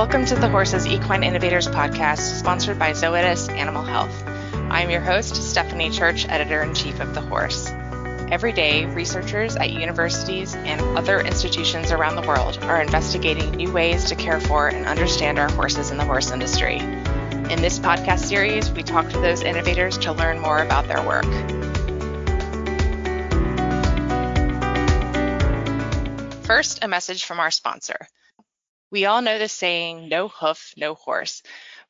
Welcome to the Horses Equine Innovators podcast, sponsored by Zoetis Animal Health. I'm your host, Stephanie Church, editor in chief of The Horse. Every day, researchers at universities and other institutions around the world are investigating new ways to care for and understand our horses in the horse industry. In this podcast series, we talk to those innovators to learn more about their work. First, a message from our sponsor. We all know the saying, no hoof, no horse,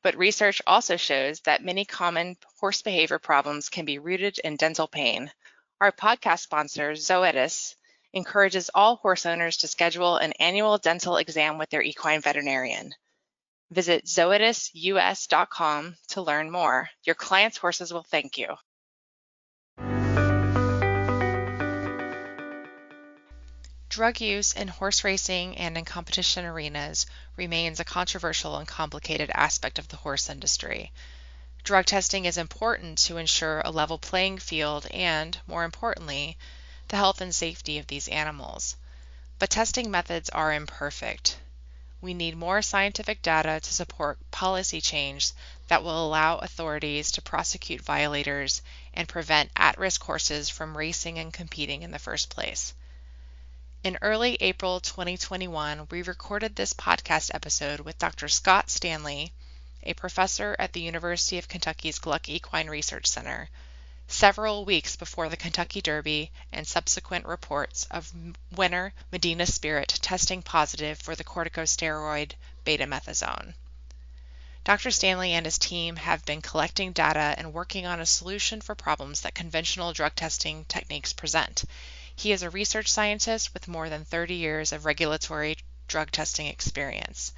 but research also shows that many common horse behavior problems can be rooted in dental pain. Our podcast sponsor, Zoetis, encourages all horse owners to schedule an annual dental exam with their equine veterinarian. Visit zoetisus.com to learn more. Your client's horses will thank you. Drug use in horse racing and in competition arenas remains a controversial and complicated aspect of the horse industry. Drug testing is important to ensure a level playing field and, more importantly, the health and safety of these animals. But testing methods are imperfect. We need more scientific data to support policy change that will allow authorities to prosecute violators and prevent at risk horses from racing and competing in the first place. In early April 2021, we recorded this podcast episode with Dr. Scott Stanley, a professor at the University of Kentucky's Gluck Equine Research Center, several weeks before the Kentucky Derby and subsequent reports of winner Medina Spirit testing positive for the corticosteroid betamethasone. Dr. Stanley and his team have been collecting data and working on a solution for problems that conventional drug testing techniques present he is a research scientist with more than 30 years of regulatory drug testing experience.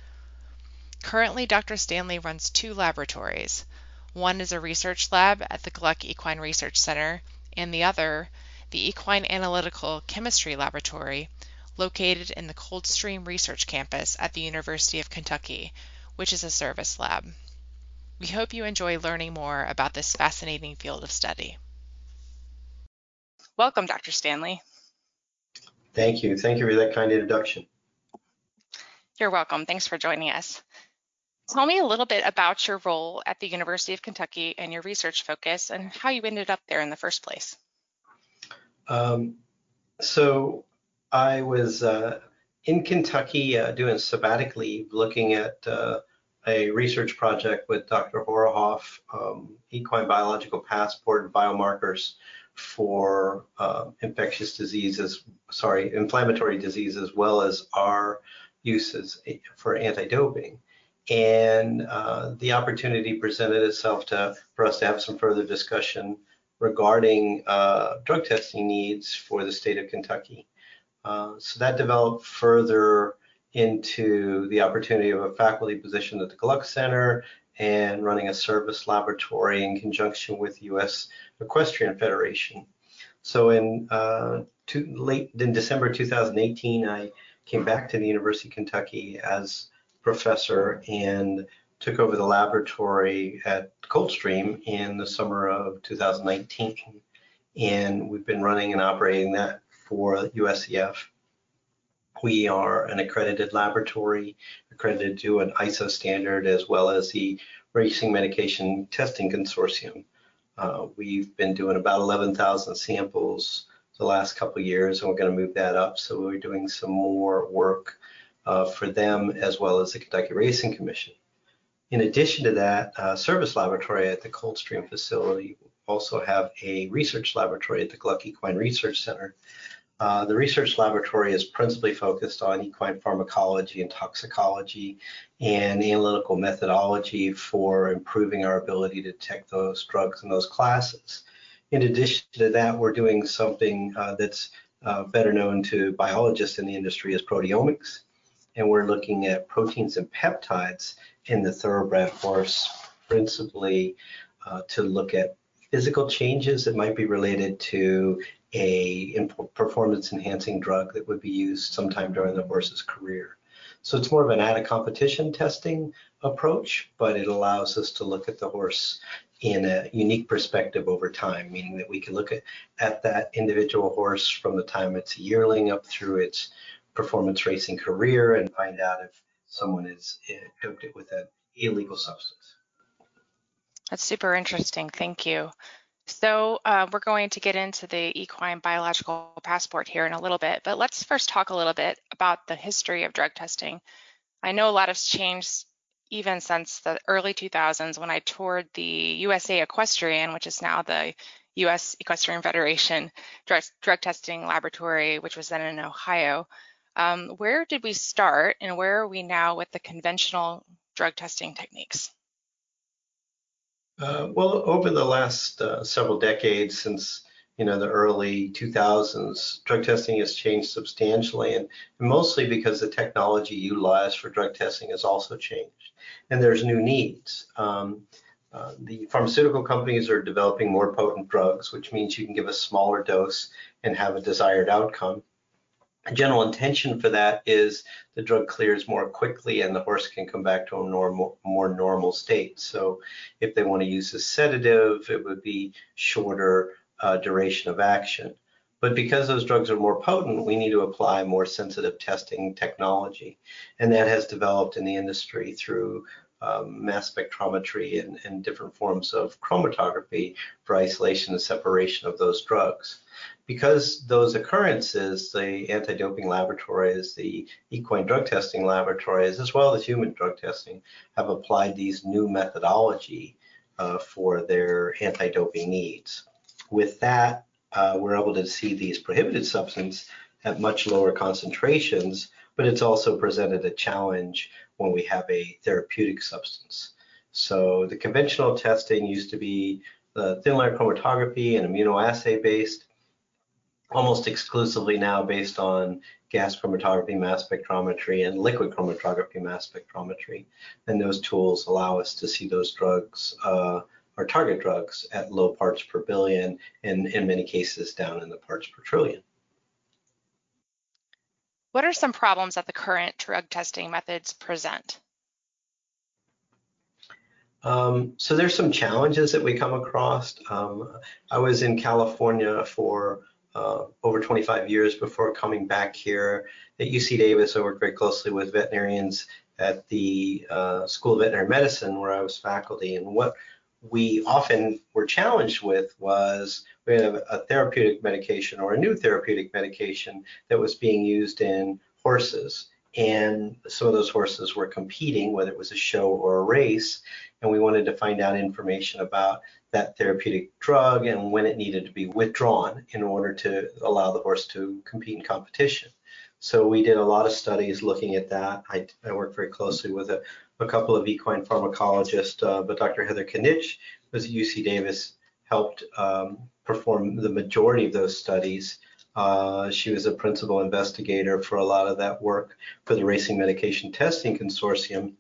Currently, Dr. Stanley runs two laboratories. One is a research lab at the Gluck Equine Research Center, and the other, the Equine Analytical Chemistry Laboratory, located in the Coldstream Research Campus at the University of Kentucky, which is a service lab. We hope you enjoy learning more about this fascinating field of study. Welcome, Dr. Stanley. Thank you. Thank you for that kind introduction. You're welcome. Thanks for joining us. Tell me a little bit about your role at the University of Kentucky and your research focus and how you ended up there in the first place. Um, so I was uh, in Kentucky uh, doing sabbatic leave, looking at uh, a research project with Dr. Horohov, um, equine biological passport and biomarkers for uh, infectious diseases, sorry, inflammatory disease, as well as our uses for anti-doping. And uh, the opportunity presented itself to for us to have some further discussion regarding uh, drug testing needs for the state of Kentucky. Uh, so that developed further into the opportunity of a faculty position at the Gluck Center and running a service laboratory in conjunction with U.S. Equestrian Federation. So in uh, late in December 2018, I came back to the University of Kentucky as professor and took over the laboratory at Coldstream in the summer of 2019. And we've been running and operating that for USEF. We are an accredited laboratory, accredited to an ISO standard as well as the Racing Medication Testing Consortium. Uh, we've been doing about 11,000 samples the last couple years, and we're going to move that up. So we're doing some more work uh, for them as well as the Kentucky Racing Commission. In addition to that, uh, service laboratory at the Coldstream facility also have a research laboratory at the Gluck Equine Research Center uh, the research laboratory is principally focused on equine pharmacology and toxicology and analytical methodology for improving our ability to detect those drugs in those classes. In addition to that, we're doing something uh, that's uh, better known to biologists in the industry as proteomics, and we're looking at proteins and peptides in the thoroughbred horse, principally uh, to look at physical changes that might be related to a performance enhancing drug that would be used sometime during the horse's career. So it's more of an added competition testing approach, but it allows us to look at the horse in a unique perspective over time, meaning that we can look at, at that individual horse from the time it's a yearling up through its performance racing career and find out if someone is eh, doped it with an illegal substance. That's super interesting. Thank you. So uh, we're going to get into the equine biological passport here in a little bit, but let's first talk a little bit about the history of drug testing. I know a lot has changed even since the early 2000s when I toured the USA Equestrian, which is now the US Equestrian Federation drug, drug testing laboratory, which was then in Ohio. Um, where did we start and where are we now with the conventional drug testing techniques? Uh, well, over the last uh, several decades, since you know the early 2000s, drug testing has changed substantially, and mostly because the technology utilized for drug testing has also changed, and there's new needs. Um, uh, the pharmaceutical companies are developing more potent drugs, which means you can give a smaller dose and have a desired outcome general intention for that is the drug clears more quickly and the horse can come back to a normal, more normal state. So if they want to use a sedative, it would be shorter uh, duration of action. But because those drugs are more potent, we need to apply more sensitive testing technology. And that has developed in the industry through um, mass spectrometry and, and different forms of chromatography for isolation and separation of those drugs because those occurrences, the anti-doping laboratories, the equine drug testing laboratories, as well as human drug testing, have applied these new methodology uh, for their anti-doping needs. With that, uh, we're able to see these prohibited substances at much lower concentrations, but it's also presented a challenge when we have a therapeutic substance. So the conventional testing used to be the thin layer chromatography and immunoassay based almost exclusively now based on gas chromatography, mass spectrometry, and liquid chromatography, mass spectrometry. And those tools allow us to see those drugs, uh, or target drugs, at low parts per billion, and in many cases down in the parts per trillion. What are some problems that the current drug testing methods present? Um, so there's some challenges that we come across. Um, I was in California for uh, over 25 years before coming back here. At UC Davis, I worked very closely with veterinarians at the uh, School of Veterinary Medicine where I was faculty. And what we often were challenged with was we had a, a therapeutic medication or a new therapeutic medication that was being used in horses. And some of those horses were competing, whether it was a show or a race. And we wanted to find out information about that therapeutic drug and when it needed to be withdrawn in order to allow the horse to compete in competition. So we did a lot of studies looking at that. I, I worked very closely with a, a couple of equine pharmacologists, uh, but Dr. Heather Knych was at UC Davis, helped um, perform the majority of those studies. Uh, she was a principal investigator for a lot of that work for the Racing Medication Testing Consortium,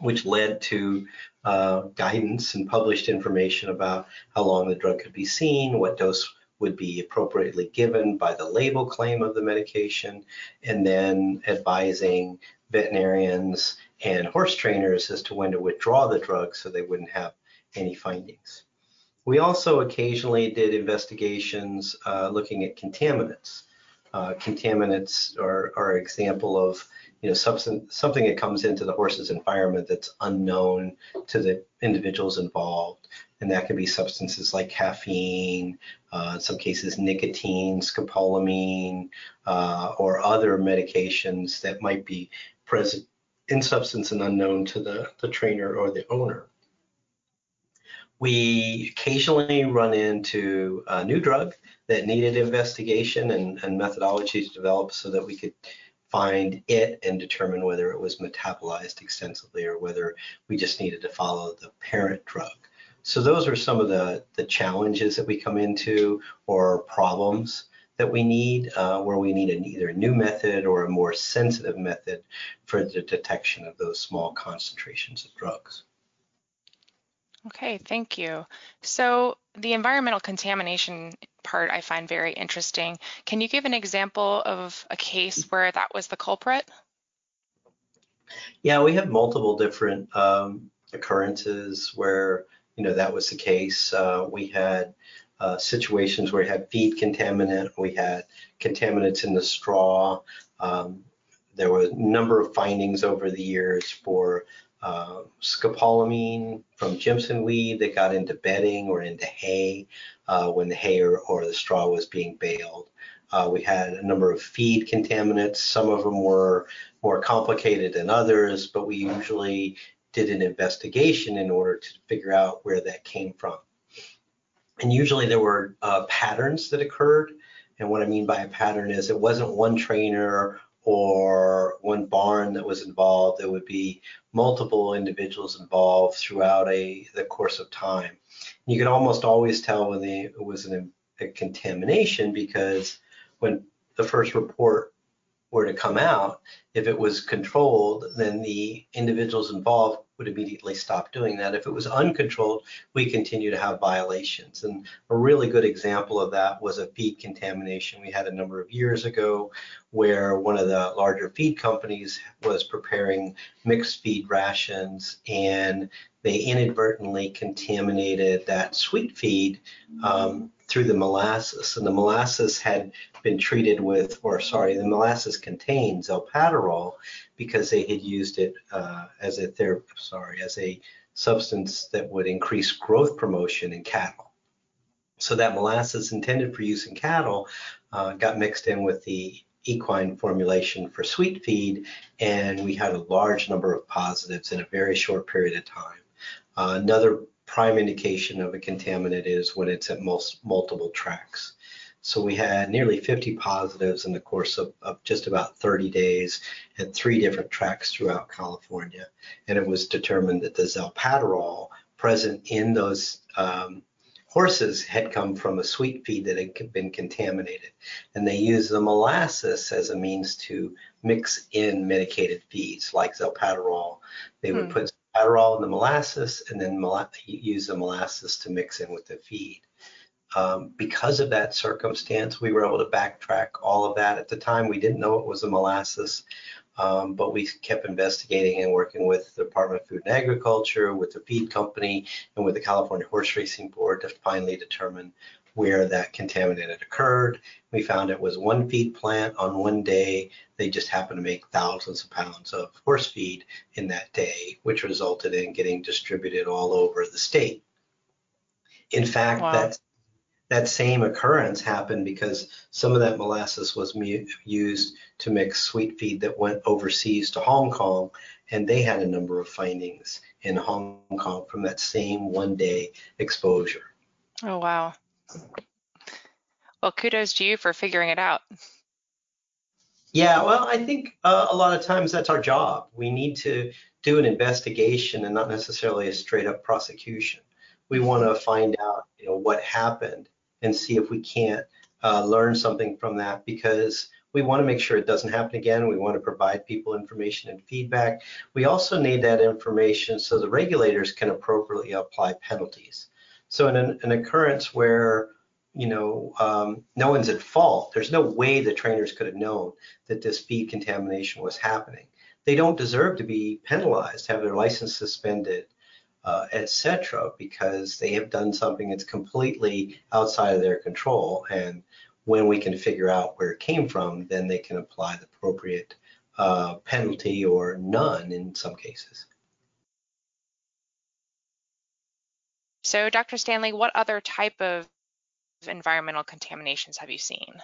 which led to uh, guidance and published information about how long the drug could be seen, what dose would be appropriately given by the label claim of the medication, and then advising veterinarians and horse trainers as to when to withdraw the drug so they wouldn't have any findings. We also occasionally did investigations uh, looking at contaminants. Uh, contaminants are, are an example of you know, something something that comes into the horse's environment that's unknown to the individuals involved. And that can be substances like caffeine, uh, in some cases nicotine, scopolamine, uh, or other medications that might be present in substance and unknown to the, the trainer or the owner. We occasionally run into a new drug that needed investigation and, and methodologies developed so that we could find it and determine whether it was metabolized extensively or whether we just needed to follow the parent drug. So those are some of the, the challenges that we come into or problems that we need uh, where we need an, either a new method or a more sensitive method for the detection of those small concentrations of drugs. Okay, thank you. So the environmental contamination part I find very interesting. Can you give an example of a case where that was the culprit? Yeah, we have multiple different um, occurrences where you know that was the case. Uh, we had uh, situations where we had feed contaminant, we had contaminants in the straw. Um, there were a number of findings over the years for uh, scopolamine from Jimson weed that got into bedding or into hay uh, when the hay or, or, the straw was being baled. Uh, we had a number of feed contaminants. Some of them were more complicated than others, but we usually did an investigation in order to figure out where that came from. And usually there were uh, patterns that occurred. And what I mean by a pattern is it wasn't one trainer or one barn that was involved. There would be multiple individuals involved throughout a the course of time. You could almost always tell when the, it was an, a contamination because when the first report were to come out, if it was controlled, then the individuals involved would immediately stop doing that. If it was uncontrolled, we continue to have violations. And a really good example of that was a feed contamination we had a number of years ago where one of the larger feed companies was preparing mixed feed rations and they inadvertently contaminated that sweet feed um, through the molasses. And the molasses had been treated with, or sorry, the molasses contained zilpaterol because they had used it uh, as a therapy, sorry, as a substance that would increase growth promotion in cattle. So that molasses intended for use in cattle uh, got mixed in with the equine formulation for sweet feed, and we had a large number of positives in a very short period of time. Uh, another prime indication of a contaminant is when it's at most multiple tracks. So we had nearly 50 positives in the course of, of, just about 30 days at three different tracks throughout California. And it was determined that the zilpaterol present in those um, horses had come from a sweet feed that had been contaminated. And they used the molasses as a means to mix in medicated feeds like zilpaterol. They would hmm. put zilpaterol in the molasses and then use the molasses to mix in with the feed. Um, because of that circumstance, we were able to backtrack all of that. At the time, we didn't know it was a molasses, um, but we kept investigating and working with the Department of Food and Agriculture, with the feed company, and with the California Horse Racing Board to finally determine where that contaminant had occurred. We found it was one feed plant on one day. They just happened to make thousands of pounds of horse feed in that day, which resulted in getting distributed all over the state. In fact, wow. that's that same occurrence happened because some of that molasses was mu- used to mix sweet feed that went overseas to Hong Kong, and they had a number of findings in Hong Kong from that same one day exposure. Oh, wow. Well, kudos to you for figuring it out. Yeah, well, I think uh, a lot of times that's our job. We need to do an investigation and not necessarily a straight up prosecution. We want to find out, you know, what happened and see if we can't uh, learn something from that because we want to make sure it doesn't happen again. We want to provide people information and feedback. We also need that information so the regulators can appropriately apply penalties. So in an, an occurrence where you know um, no one's at fault, there's no way the trainers could have known that this feed contamination was happening. They don't deserve to be penalized, have their license suspended, uh, etc., because they have done something that's completely outside of their control. And when we can figure out where it came from, then they can apply the appropriate uh, penalty or none in some cases. So, Dr. Stanley, what other type of environmental contaminations have you seen?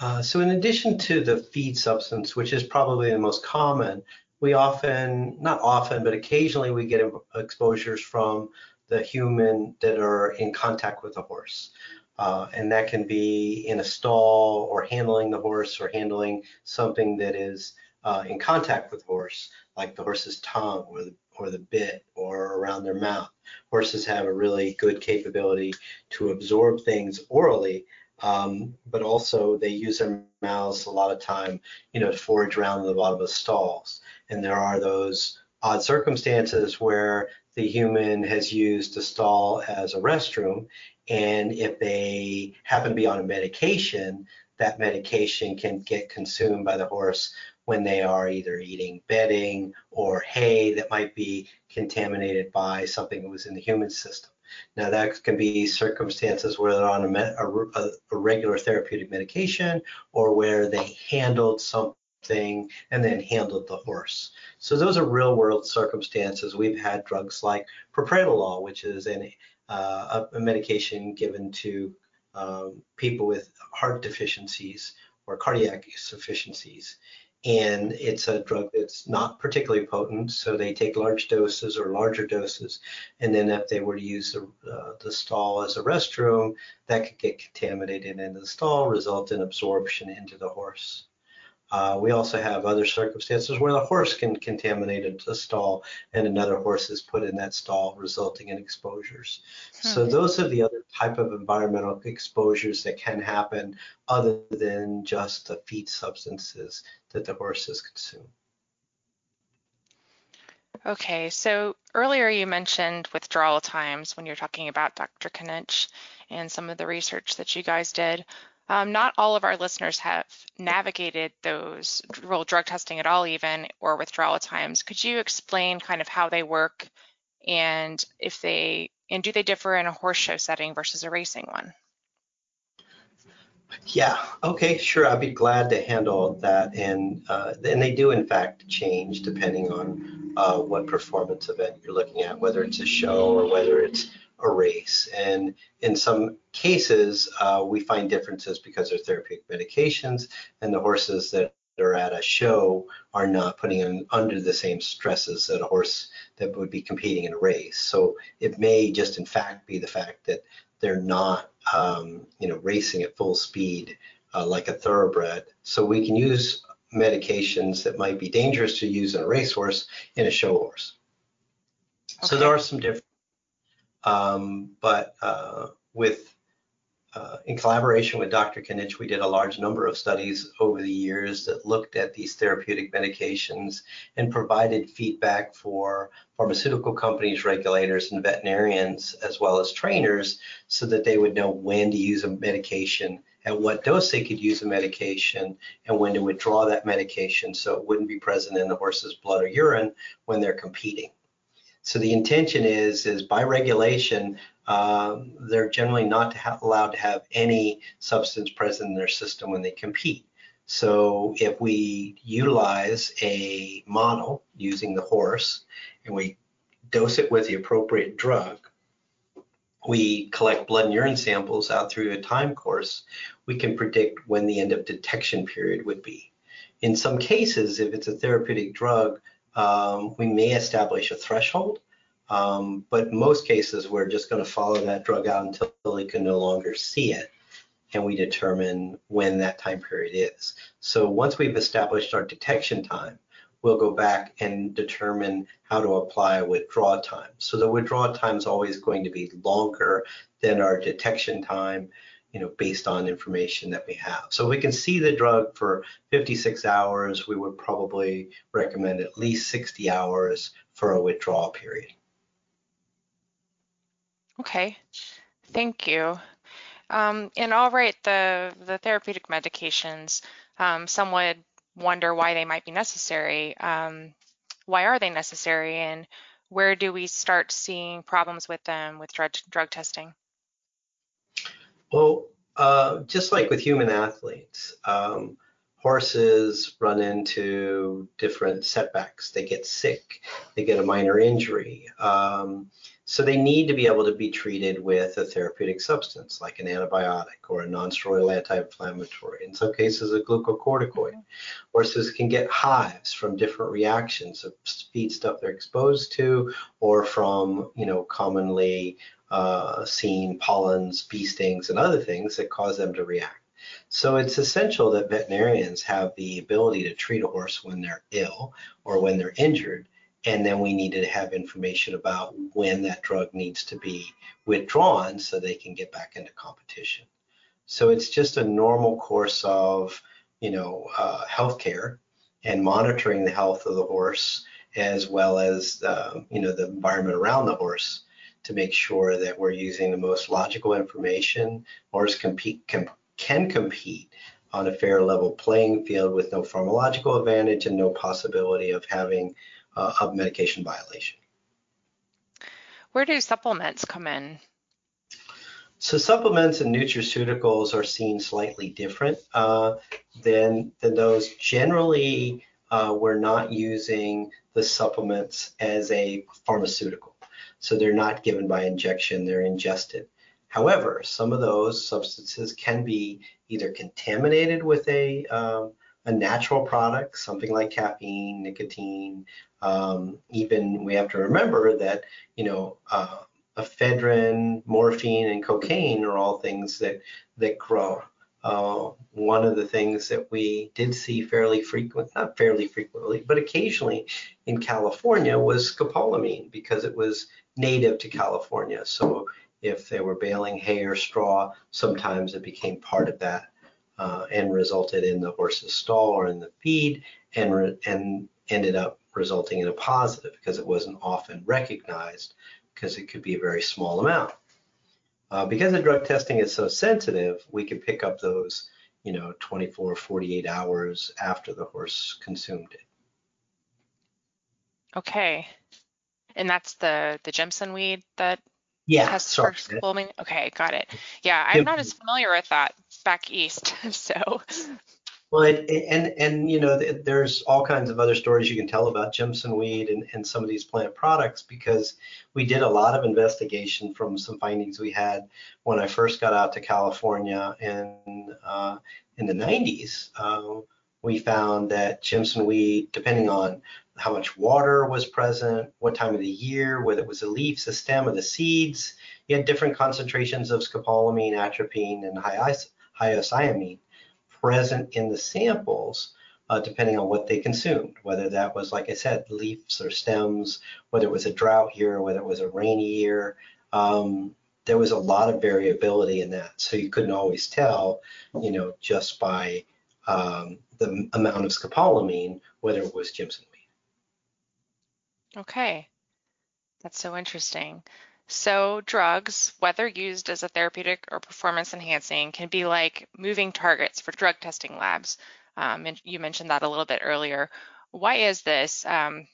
Uh, so in addition to the feed substance, which is probably the most common, we often, not often, but occasionally we get exposures from the human that are in contact with the horse. Uh, and that can be in a stall or handling the horse or handling something that is uh, in contact with the horse, like the horse's tongue or the, or the bit or around their mouth. Horses have a really good capability to absorb things orally, um, but also they use their mouths a lot of time, you know, to forage around the bottom of stalls and there are those odd circumstances where the human has used a stall as a restroom and if they happen to be on a medication that medication can get consumed by the horse when they are either eating bedding or hay that might be contaminated by something that was in the human system. Now that can be circumstances where they're on a, a, a regular therapeutic medication or where they handled something and then handled the horse. So those are real world circumstances. We've had drugs like propranolol, which is an, uh, a, medication given to um, people with heart deficiencies or cardiac insufficiencies and it's a drug that's not particularly potent, so they take large doses or larger doses. And then if they were to use the, uh, the stall as a restroom, that could get contaminated in the stall, result in absorption into the horse. Uh, we also have other circumstances where the horse can contaminate a stall and another horse is put in that stall, resulting in exposures. Hmm. So those are the other type of environmental exposures that can happen other than just the feed substances that the horses consume. Okay, so earlier you mentioned withdrawal times when you're talking about Dr. Knych and some of the research that you guys did. Um, not all of our listeners have navigated those, well, drug testing at all even, or withdrawal times. Could you explain kind of how they work and if they, and do they differ in a horse show setting versus a racing one? Yeah, okay, sure. I'd be glad to handle that. And, uh, and they do, in fact, change depending on uh, what performance event you're looking at, whether it's a show or whether it's a race. And in some cases, uh, we find differences because they're therapeutic medications, and the horses that are at a show are not putting them under the same stresses that a horse that would be competing in a race. So it may just in fact be the fact that they're not, um, you know, racing at full speed uh, like a thoroughbred. So we can use medications that might be dangerous to use in a racehorse in a show horse. Okay. So there are some different um, but uh, with uh, in collaboration with Dr. Knych, we did a large number of studies over the years that looked at these therapeutic medications and provided feedback for pharmaceutical companies, regulators, and veterinarians, as well as trainers, so that they would know when to use a medication, at what dose they could use a medication, and when to withdraw that medication so it wouldn't be present in the horse's blood or urine when they're competing. So the intention is, is by regulation, um, they're generally not to allowed to have any substance present in their system when they compete. So if we utilize a model using the horse and we dose it with the appropriate drug, we collect blood and urine samples out through a time course, we can predict when the end of detection period would be. In some cases, if it's a therapeutic drug, um, we may establish a threshold, um, but most cases we're just going to follow that drug out until they can no longer see it, and we determine when that time period is. So once we've established our detection time, we'll go back and determine how to apply a withdrawal time. So the withdrawal time is always going to be longer than our detection time you know, based on information that we have. So we can see the drug for 56 hours. We would probably recommend at least 60 hours for a withdrawal period. Okay, thank you. Um, and all right, the, the therapeutic medications, um, some would wonder why they might be necessary. Um, why are they necessary and where do we start seeing problems with them with drug, drug testing? Well, uh, just like with human athletes, um, horses run into different setbacks. They get sick, they get a minor injury. Um, so they need to be able to be treated with a therapeutic substance like an antibiotic or a nonsteroidal anti-inflammatory, in some cases a glucocorticoid. Horses can get hives from different reactions of feed stuff they're exposed to or from, you know, commonly uh, seen pollens, bee stings, and other things that cause them to react. So it's essential that veterinarians have the ability to treat a horse when they're ill or when they're injured. And then we need to have information about when that drug needs to be withdrawn so they can get back into competition. So it's just a normal course of, you know, uh, healthcare and monitoring the health of the horse as well as, uh, you know, the environment around the horse to make sure that we're using the most logical information. Horse compete, com- can compete on a fair level playing field with no pharmacological advantage and no possibility of having uh, a medication violation. Where do supplements come in? So supplements and nutraceuticals are seen slightly different uh, than than those. Generally, uh, we're not using the supplements as a pharmaceutical, so they're not given by injection; they're ingested. However, some of those substances can be either contaminated with a um, a natural product, something like caffeine, nicotine. Um, even we have to remember that you know uh, ephedrine, morphine, and cocaine are all things that that grow. Uh, one of the things that we did see fairly frequent, not fairly frequently, but occasionally in California was scopolamine because it was native to California. So if they were baling hay or straw, sometimes it became part of that uh, and resulted in the horse's stall or in the feed and, re- and ended up resulting in a positive because it wasn't often recognized because it could be a very small amount. Uh, because the drug testing is so sensitive, we can pick up those, you know, 24, 48 hours after the horse consumed it. Okay. And that's the the Jimson weed that yeah, tests sorry. scopolamine. Okay, got it. Yeah, I'm not as familiar with that back east, so well, it, and and you know, there's all kinds of other stories you can tell about Jimson weed and, and some of these plant products because we did a lot of investigation from some findings we had when I first got out to California in uh, in the 90s. Uh, we found that Jimson weed, depending on how much water was present, what time of the year, whether it was the leaves, the stem, or the seeds, you had different concentrations of scopolamine, atropine, and hyoscyamine present in the samples uh, depending on what they consumed, whether that was, like I said, leaves or stems, whether it was a drought year, whether it was a rainy year. Um, there was a lot of variability in that. So you couldn't always tell, you know, just by um, the amount of scopolamine, whether it was Jimson. Okay. That's so interesting. So, drugs, whether used as a therapeutic or performance enhancing, can be like moving targets for drug testing labs. Um, and you mentioned that a little bit earlier. Why is this? Um,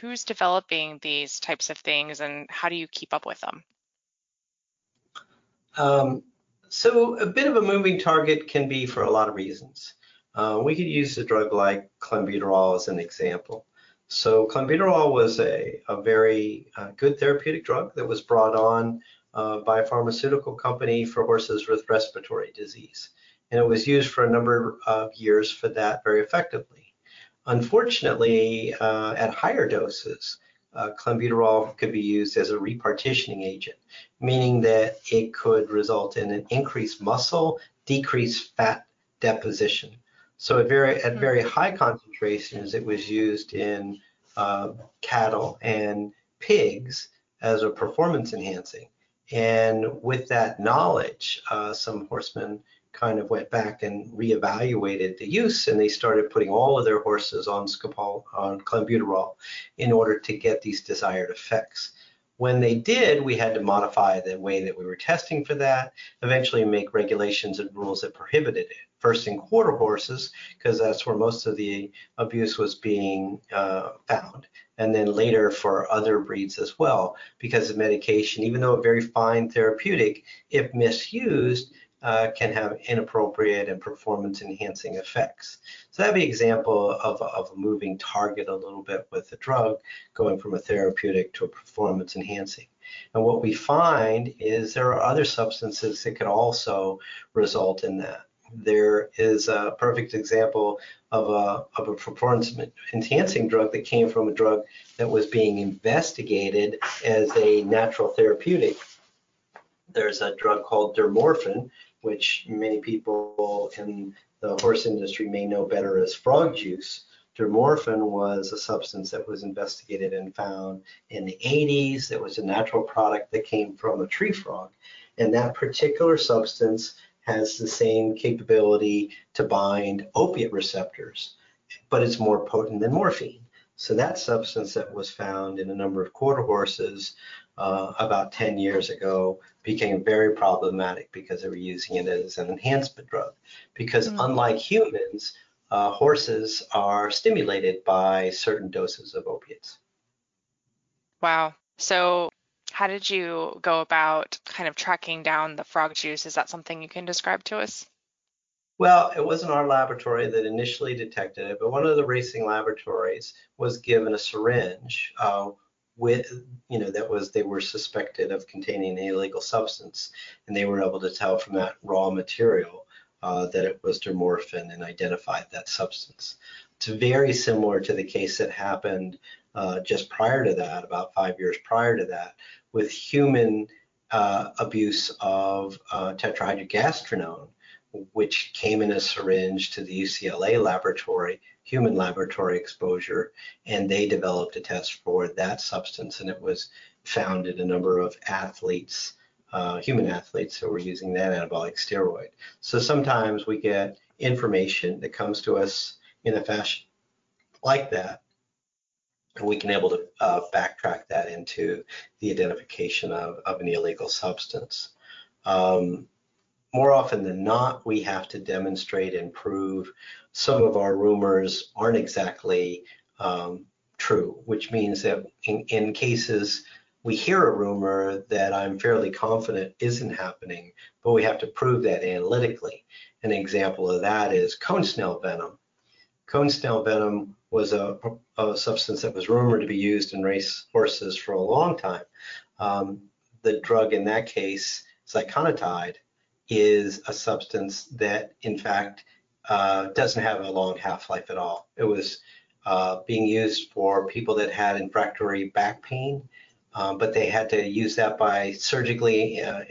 who's developing these types of things, and how do you keep up with them? Um, so, a bit of a moving target can be for a lot of reasons. Uh, we could use a drug like clenbuterol as an example. So clenbuterol was a, a very uh, good therapeutic drug that was brought on uh, by a pharmaceutical company for horses with respiratory disease. And it was used for a number of years for that very effectively. Unfortunately, uh, at higher doses, uh, clenbuterol could be used as a repartitioning agent, meaning that it could result in an increased muscle, decreased fat deposition. So at very at very hmm. high concentrations, it was used in uh, cattle and pigs as a performance enhancing. And with that knowledge, uh, some horsemen kind of went back and reevaluated the use, and they started putting all of their horses on scopol on clenbuterol in order to get these desired effects. When they did, we had to modify the way that we were testing for that, eventually make regulations and rules that prohibited it. First in quarter horses, because that's where most of the abuse was being uh, found, and then later for other breeds as well, because the medication, even though a very fine therapeutic, if misused, uh, can have inappropriate and performance enhancing effects. So that'd be an example of, of a moving target a little bit with the drug going from a therapeutic to a performance enhancing. And what we find is there are other substances that could also result in that. There is a perfect example of a, of a performance enhancing drug that came from a drug that was being investigated as a natural therapeutic. There's a drug called dermorphin, which many people in the horse industry may know better as frog juice. Dermorphin was a substance that was investigated and found in the 80s. It was a natural product that came from a tree frog. And that particular substance has the same capability to bind opiate receptors, but it's more potent than morphine. So that substance that was found in a number of quarter horses uh, about 10 years ago became very problematic because they were using it as an enhancement drug. Because mm-hmm. unlike humans, uh, horses are stimulated by certain doses of opiates. Wow. So How did you go about kind of tracking down the frog juice? Is that something you can describe to us? Well, it wasn't our laboratory that initially detected it, but one of the racing laboratories was given a syringe uh, with, you know, that was they were suspected of containing an illegal substance, and they were able to tell from that raw material uh, that it was dermorphin and identified that substance. It's very similar to the case that happened uh, just prior to that, about five years prior to that, with human uh, abuse of uh, which came in a syringe to the UCLA laboratory, human laboratory exposure, and they developed a test for that substance, and it was found in a number of athletes, uh, human athletes who were using that anabolic steroid. So sometimes we get information that comes to us in a fashion like that, and we can able to uh, backtrack that into the identification of, of an illegal substance. Um, more often than not, we have to demonstrate and prove some of our rumors aren't exactly um, true, which means that in, in cases we hear a rumor that I'm fairly confident isn't happening, but we have to prove that analytically. An example of that is cone snail venom. Cone snail venom was a, a, substance that was rumored to be used in race horses for a long time. Um, the drug in that case, ziconotide, is a substance that, in fact, uh, doesn't have a long half-life at all. It was uh, being used for people that had refractory back pain, um, but they had to use that by surgically uh,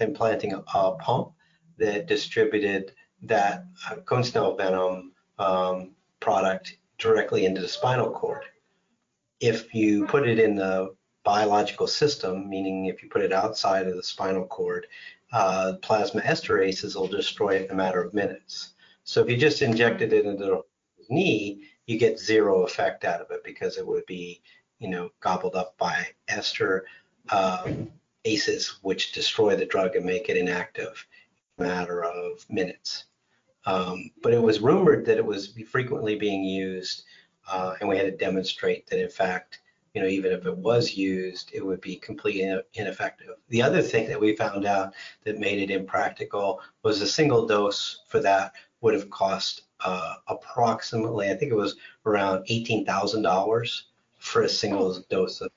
implanting a, a, pump that distributed that uh, cone snail venom um, product directly into the spinal cord. If you put it in the biological system, meaning if you put it outside of the spinal cord, uh, plasma esterases will destroy it in a matter of minutes. So if you just injected it into the knee, you get zero effect out of it because it would be, you know, gobbled up by ester um, aces, which destroy the drug and make it inactive in a matter of minutes. Um, but it was rumored that it was frequently being used, uh, and we had to demonstrate that in fact, you know, even if it was used, it would be completely ineffective. The other thing that we found out that made it impractical was a single dose for that would have cost uh, approximately, I think it was around $18,000 for a single oh. dose of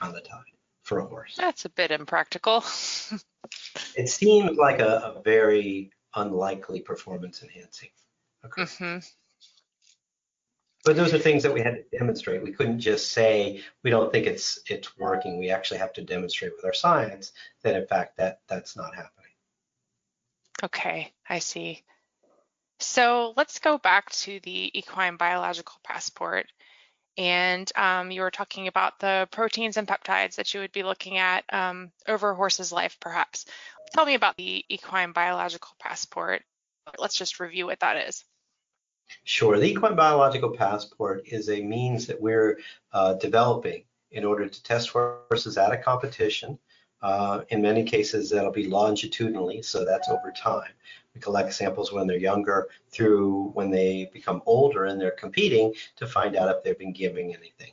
ziconotide for a horse. That's a bit impractical. it seems like a, a very unlikely performance enhancing. Okay. Mm-hmm. But those are things that we had to demonstrate. We couldn't just say we don't think it's it's working. We actually have to demonstrate with our science that in fact that that's not happening. Okay, I see. So let's go back to the equine biological passport. And um, you were talking about the proteins and peptides that you would be looking at um, over a horse's life, perhaps. Tell me about the equine biological passport. Let's just review what that is. Sure. The equine biological passport is a means that we're uh, developing in order to test horses at a competition. Uh, in many cases, that'll be longitudinally, so that's over time. We collect samples when they're younger through when they become older and they're competing to find out if they've been giving anything.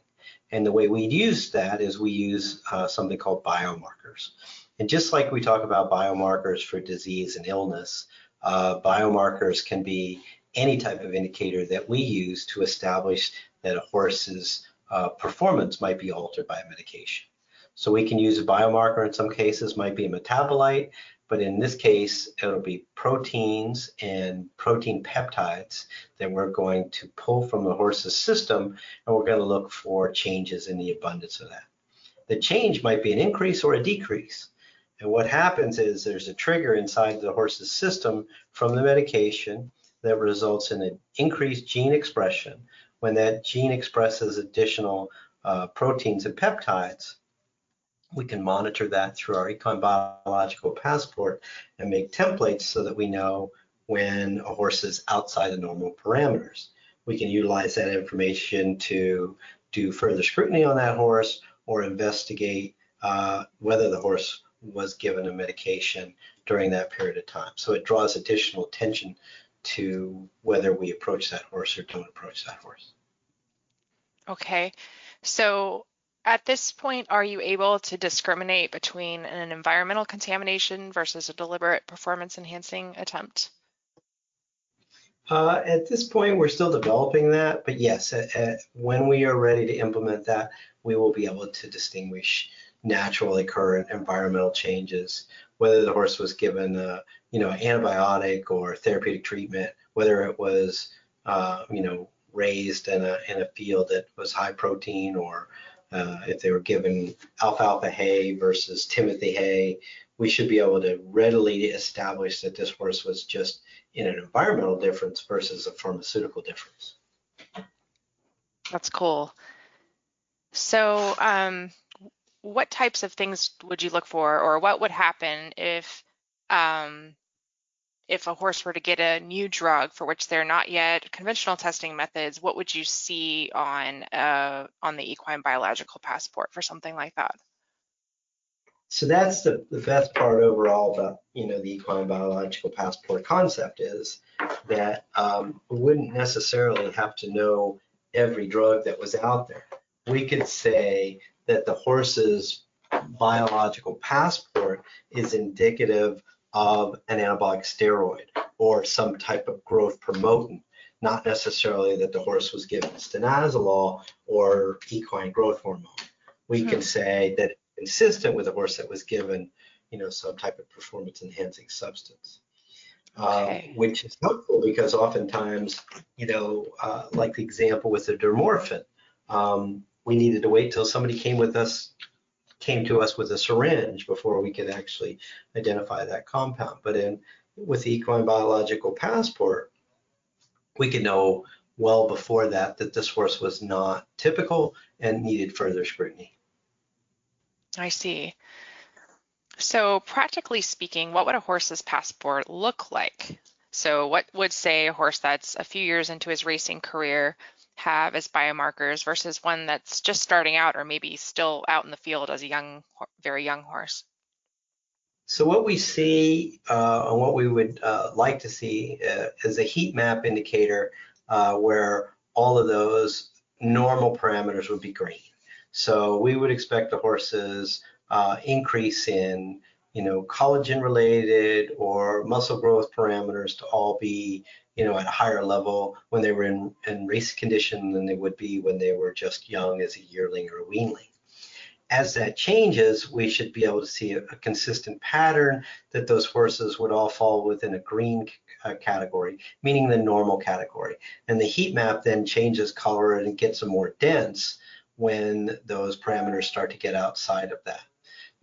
And the way we use that is we use uh, something called biomarkers. And just like we talk about biomarkers for disease and illness, uh, biomarkers can be any type of indicator that we use to establish that a horse's uh, performance might be altered by a medication. So we can use a biomarker in some cases, might be a metabolite, but in this case, it'll be proteins and protein peptides that we're going to pull from the horse's system, and we're going to look for changes in the abundance of that. The change might be an increase or a decrease. And what happens is there's a trigger inside the horse's system from the medication that results in an increased gene expression. When that gene expresses additional uh, proteins and peptides, we can monitor that through our Equine Biological Passport and make templates so that we know when a horse is outside the normal parameters. We can utilize that information to do further scrutiny on that horse or investigate uh, whether the horse was given a medication during that period of time. So it draws additional attention to whether we approach that horse or don't approach that horse. Okay. So at this point, are you able to discriminate between an environmental contamination versus a deliberate performance enhancing attempt? Uh, at this point, we're still developing that, but yes, at, at, when we are ready to implement that, we will be able to distinguish naturally occurring environmental changes, whether the horse was given, a, you know, antibiotic or therapeutic treatment, whether it was, uh, you know, raised in a in a field that was high protein, or uh, if they were given alfalfa hay versus timothy hay, we should be able to readily establish that this horse was just in an environmental difference versus a pharmaceutical difference. That's cool. So, um, what types of things would you look for, or what would happen if um, if a horse were to get a new drug for which they're not yet conventional testing methods? What would you see on uh, on the equine biological passport for something like that? So that's the, the best part overall about you know the equine biological passport concept is that um, we wouldn't necessarily have to know every drug that was out there. We could say that the horse's biological passport is indicative of an anabolic steroid or some type of growth promotant, not necessarily that the horse was given stanozolol or equine growth hormone. We hmm. can say that consistent with a horse that was given, you know, some type of performance enhancing substance. Uh, okay. Uh, which is helpful because oftentimes, you know, uh, like the example with the dermorphin, um, we needed to wait till somebody came with us, came to us with a syringe before we could actually identify that compound. But in with the equine biological passport, we could know well before that that this horse was not typical and needed further scrutiny. I see. So practically speaking, what would a horse's passport look like? So what would say a horse that's a few years into his racing career have as biomarkers versus one that's just starting out or maybe still out in the field as a young, very young horse? So what we see uh, and what we would uh, like to see uh, is a heat map indicator uh, where all of those normal parameters would be green. So we would expect the horses uh, increase in, you know, collagen related or muscle growth parameters to all be, you know, at a higher level when they were in, in race condition than they would be when they were just young as a yearling or a weanling. As that changes, we should be able to see a, a consistent pattern that those horses would all fall within a green uh, category, meaning the normal category. And the heat map then changes color and gets more dense when those parameters start to get outside of that.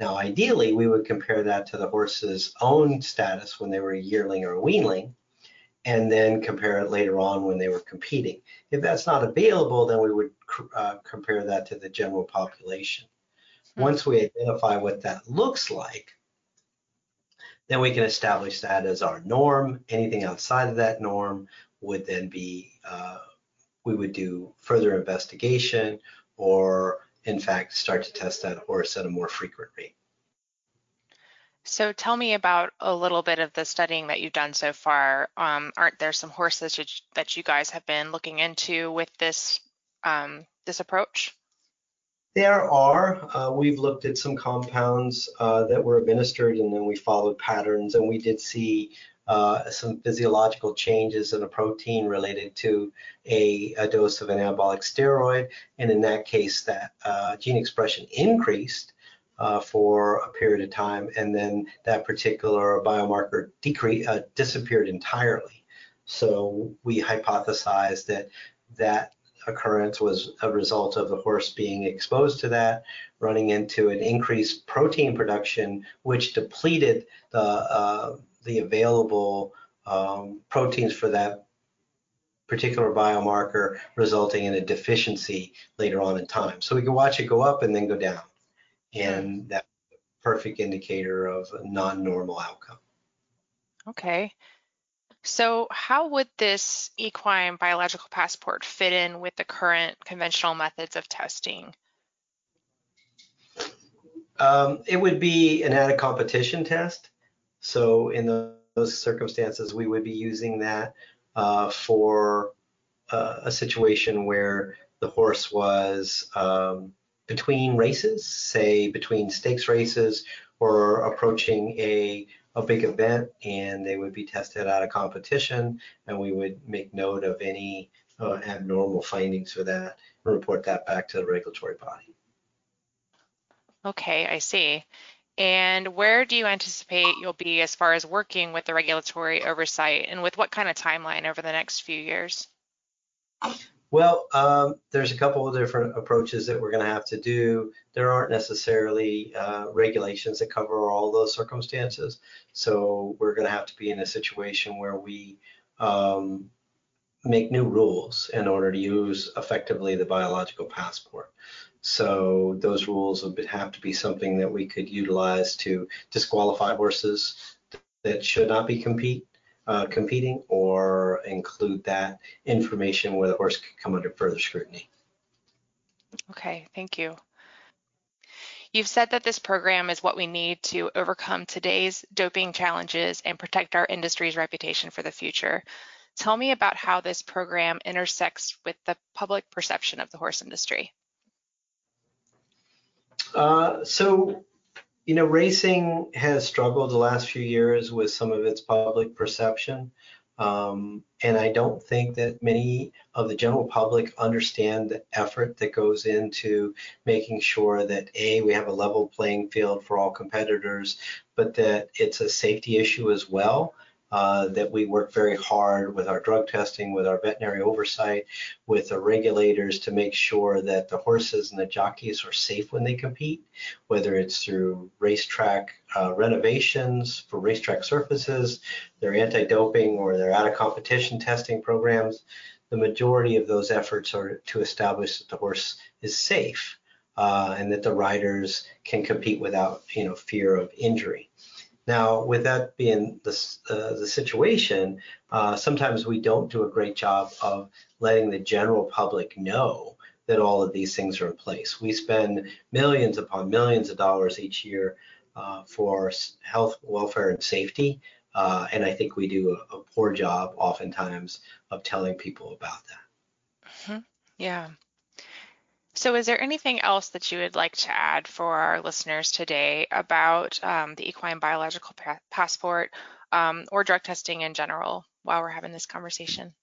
Now, ideally, we would compare that to the horse's own status when they were a yearling or a weanling, and then compare it later on when they were competing. If that's not available, then we would uh, compare that to the general population. Hmm. Once we identify what that looks like, then we can establish that as our norm. Anything outside of that norm would then be, uh, we would do further investigation or in fact start to test that horse at a more frequent rate. So tell me about a little bit of the studying that you've done so far. Um, aren't there some horses that you guys have been looking into with this um, this approach? There are. Uh, we've looked at some compounds uh, that were administered, and then we followed patterns, and we did see uh, some physiological changes in a protein related to a, a, dose of an anabolic steroid. And in that case, that uh, gene expression increased uh, for a period of time, and then that particular biomarker uh, disappeared entirely. So we hypothesized that that occurrence was a result of the horse being exposed to that, running into an increased protein production, which depleted the uh, the available um, proteins for that particular biomarker, resulting in a deficiency later on in time. So we can watch it go up and then go down, and that perfect indicator of a non-normal outcome. Okay. So how would this equine biological passport fit in with the current conventional methods of testing? Um, it would be an added competition test. So in those circumstances, we would be using that uh, for uh, a situation where the horse was um, between races, say between stakes races or approaching a a big event and they would be tested out of competition and we would make note of any uh, abnormal findings for that and report that back to the regulatory body. Okay, I see. And where do you anticipate you'll be as far as working with the regulatory oversight and with what kind of timeline over the next few years? Well, um, there's a couple of different approaches that we're going to have to do. There aren't necessarily uh, regulations that cover all those circumstances. So we're going to have to be in a situation where we um, make new rules in order to use effectively the biological passport. So those rules would have to be something that we could utilize to disqualify horses that should not be compete uh, competing or include that information where the horse could come under further scrutiny. Okay, thank you. You've said that this program is what we need to overcome today's doping challenges and protect our industry's reputation for the future. Tell me about how this program intersects with the public perception of the horse industry. Uh, so you know, racing has struggled the last few years with some of its public perception. Um, and I don't think that many of the general public understand the effort that goes into making sure that A, we have a level playing field for all competitors, but that it's a safety issue as well uh, that we work very hard with our drug testing, with our veterinary oversight, with the regulators to make sure that the horses and the jockeys are safe when they compete, whether it's through racetrack uh, renovations for racetrack surfaces, their anti-doping or their out-of-competition testing programs. The majority of those efforts are to establish that the horse is safe uh, and that the riders can compete without, you know, fear of injury. Now, with that being the, uh, the situation, uh, sometimes we don't do a great job of letting the general public know that all of these things are in place. We spend millions upon millions of dollars each year uh, for health, welfare, and safety. Uh, and I think we do a, a, poor job oftentimes of telling people about that. Mm-hmm. Yeah. So is there anything else that you would like to add for our listeners today about um, the equine biological pa- passport um, or drug testing in general while we're having this conversation?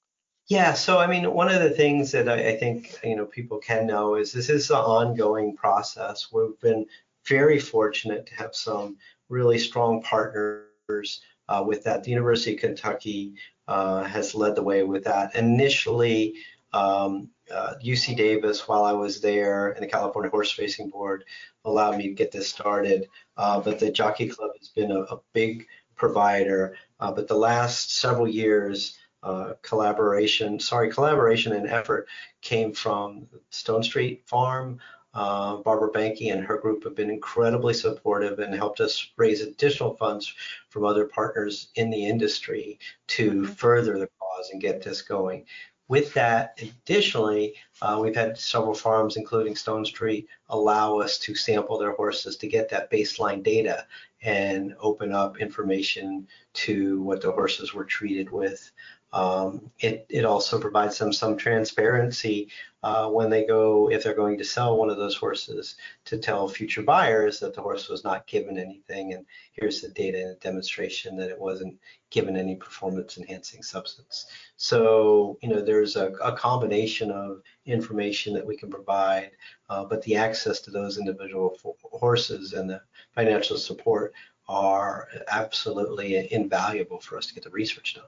Yeah, so I mean, one of the things that I, I think you know people can know is this is an ongoing process. We've been very fortunate to have some really strong partners uh, with that. The University of Kentucky uh, has led the way with that. Initially, um, uh, UC Davis, while I was there, and the California Horse Racing Board allowed me to get this started. Uh, but the Jockey Club has been a, a big provider. Uh, but the last several years, uh, collaboration, sorry, collaboration and effort came from Stone Street Farm. Uh, Barbara Banke and her group have been incredibly supportive and helped us raise additional funds from other partners in the industry to mm-hmm. further the cause and get this going. With that, additionally, uh, we've had several farms, including Stone Street, allow us to sample their horses to get that baseline data and open up information to what the horses were treated with um, it, it also provides them some transparency uh, when they go, if they're going to sell one of those horses, to tell future buyers that the horse was not given anything. And here's the data and a demonstration that it wasn't given any performance enhancing substance. So, you know, there's a, a combination of information that we can provide, uh, but the access to those individual horses and the financial support are absolutely invaluable for us to get the research done.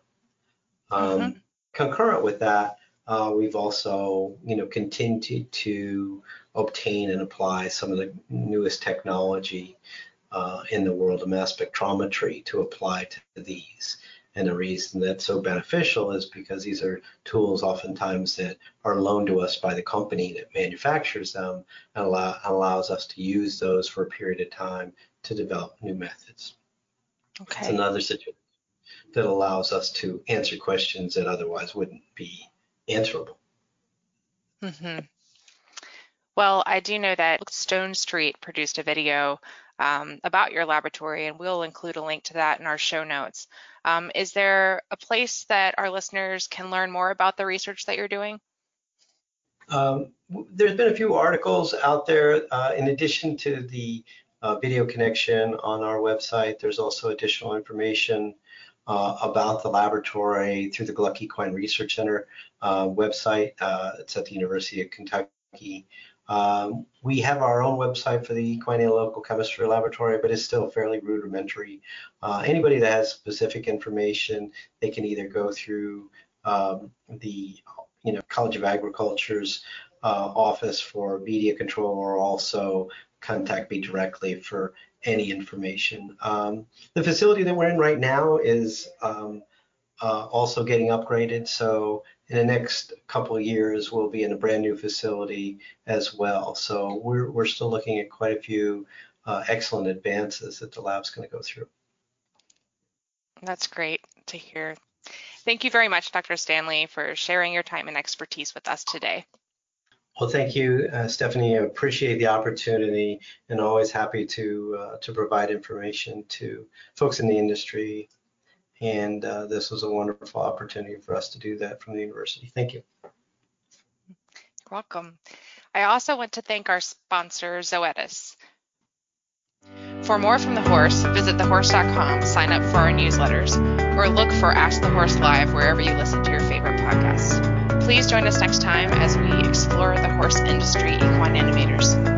Um, mm-hmm. Concurrent with that, uh, we've also, you know, continued to obtain and apply some of the newest technology uh, in the world of mass spectrometry to apply to these. And the reason that's so beneficial is because these are tools oftentimes that are loaned to us by the company that manufactures them and allow, allows us to use those for a period of time to develop new methods. Okay. It's another situation that allows us to answer questions that otherwise wouldn't be answerable. Mm-hmm. Well, I do know that Stone Street produced a video um, about your laboratory, and we'll include a link to that in our show notes. Um, is there a place that our listeners can learn more about the research that you're doing? Um, there's been a few articles out there. Uh, in addition to the uh, video connection on our website, there's also additional information uh, about the laboratory through the Gluck Equine Research Center uh, website. Uh, it's at the University of Kentucky. Um, we have our own website for the Equine Analytical Chemistry Laboratory, but it's still fairly rudimentary. Uh, anybody that has specific information, they can either go through um, the you know College of Agriculture's uh, office for media control or also contact me directly for any information. Um, the facility that we're in right now is um, uh, also getting upgraded. So in the next couple years, we'll be in a brand new facility as well. So we're, we're still looking at quite a few uh, excellent advances that the lab's going to go through. That's great to hear. Thank you very much, Dr. Stanley, for sharing your time and expertise with us today. Well, thank you, uh, Stephanie. I appreciate the opportunity and always happy to uh, to provide information to folks in the industry. And uh, this was a wonderful opportunity for us to do that from the university. Thank you. You're welcome. I also want to thank our sponsor, Zoetis. For more from the horse, visit thehorse.com, sign up for our newsletters, or look for Ask the Horse Live wherever you listen to your favorite podcasts. Please join us next time as we explore the horse industry equine animators.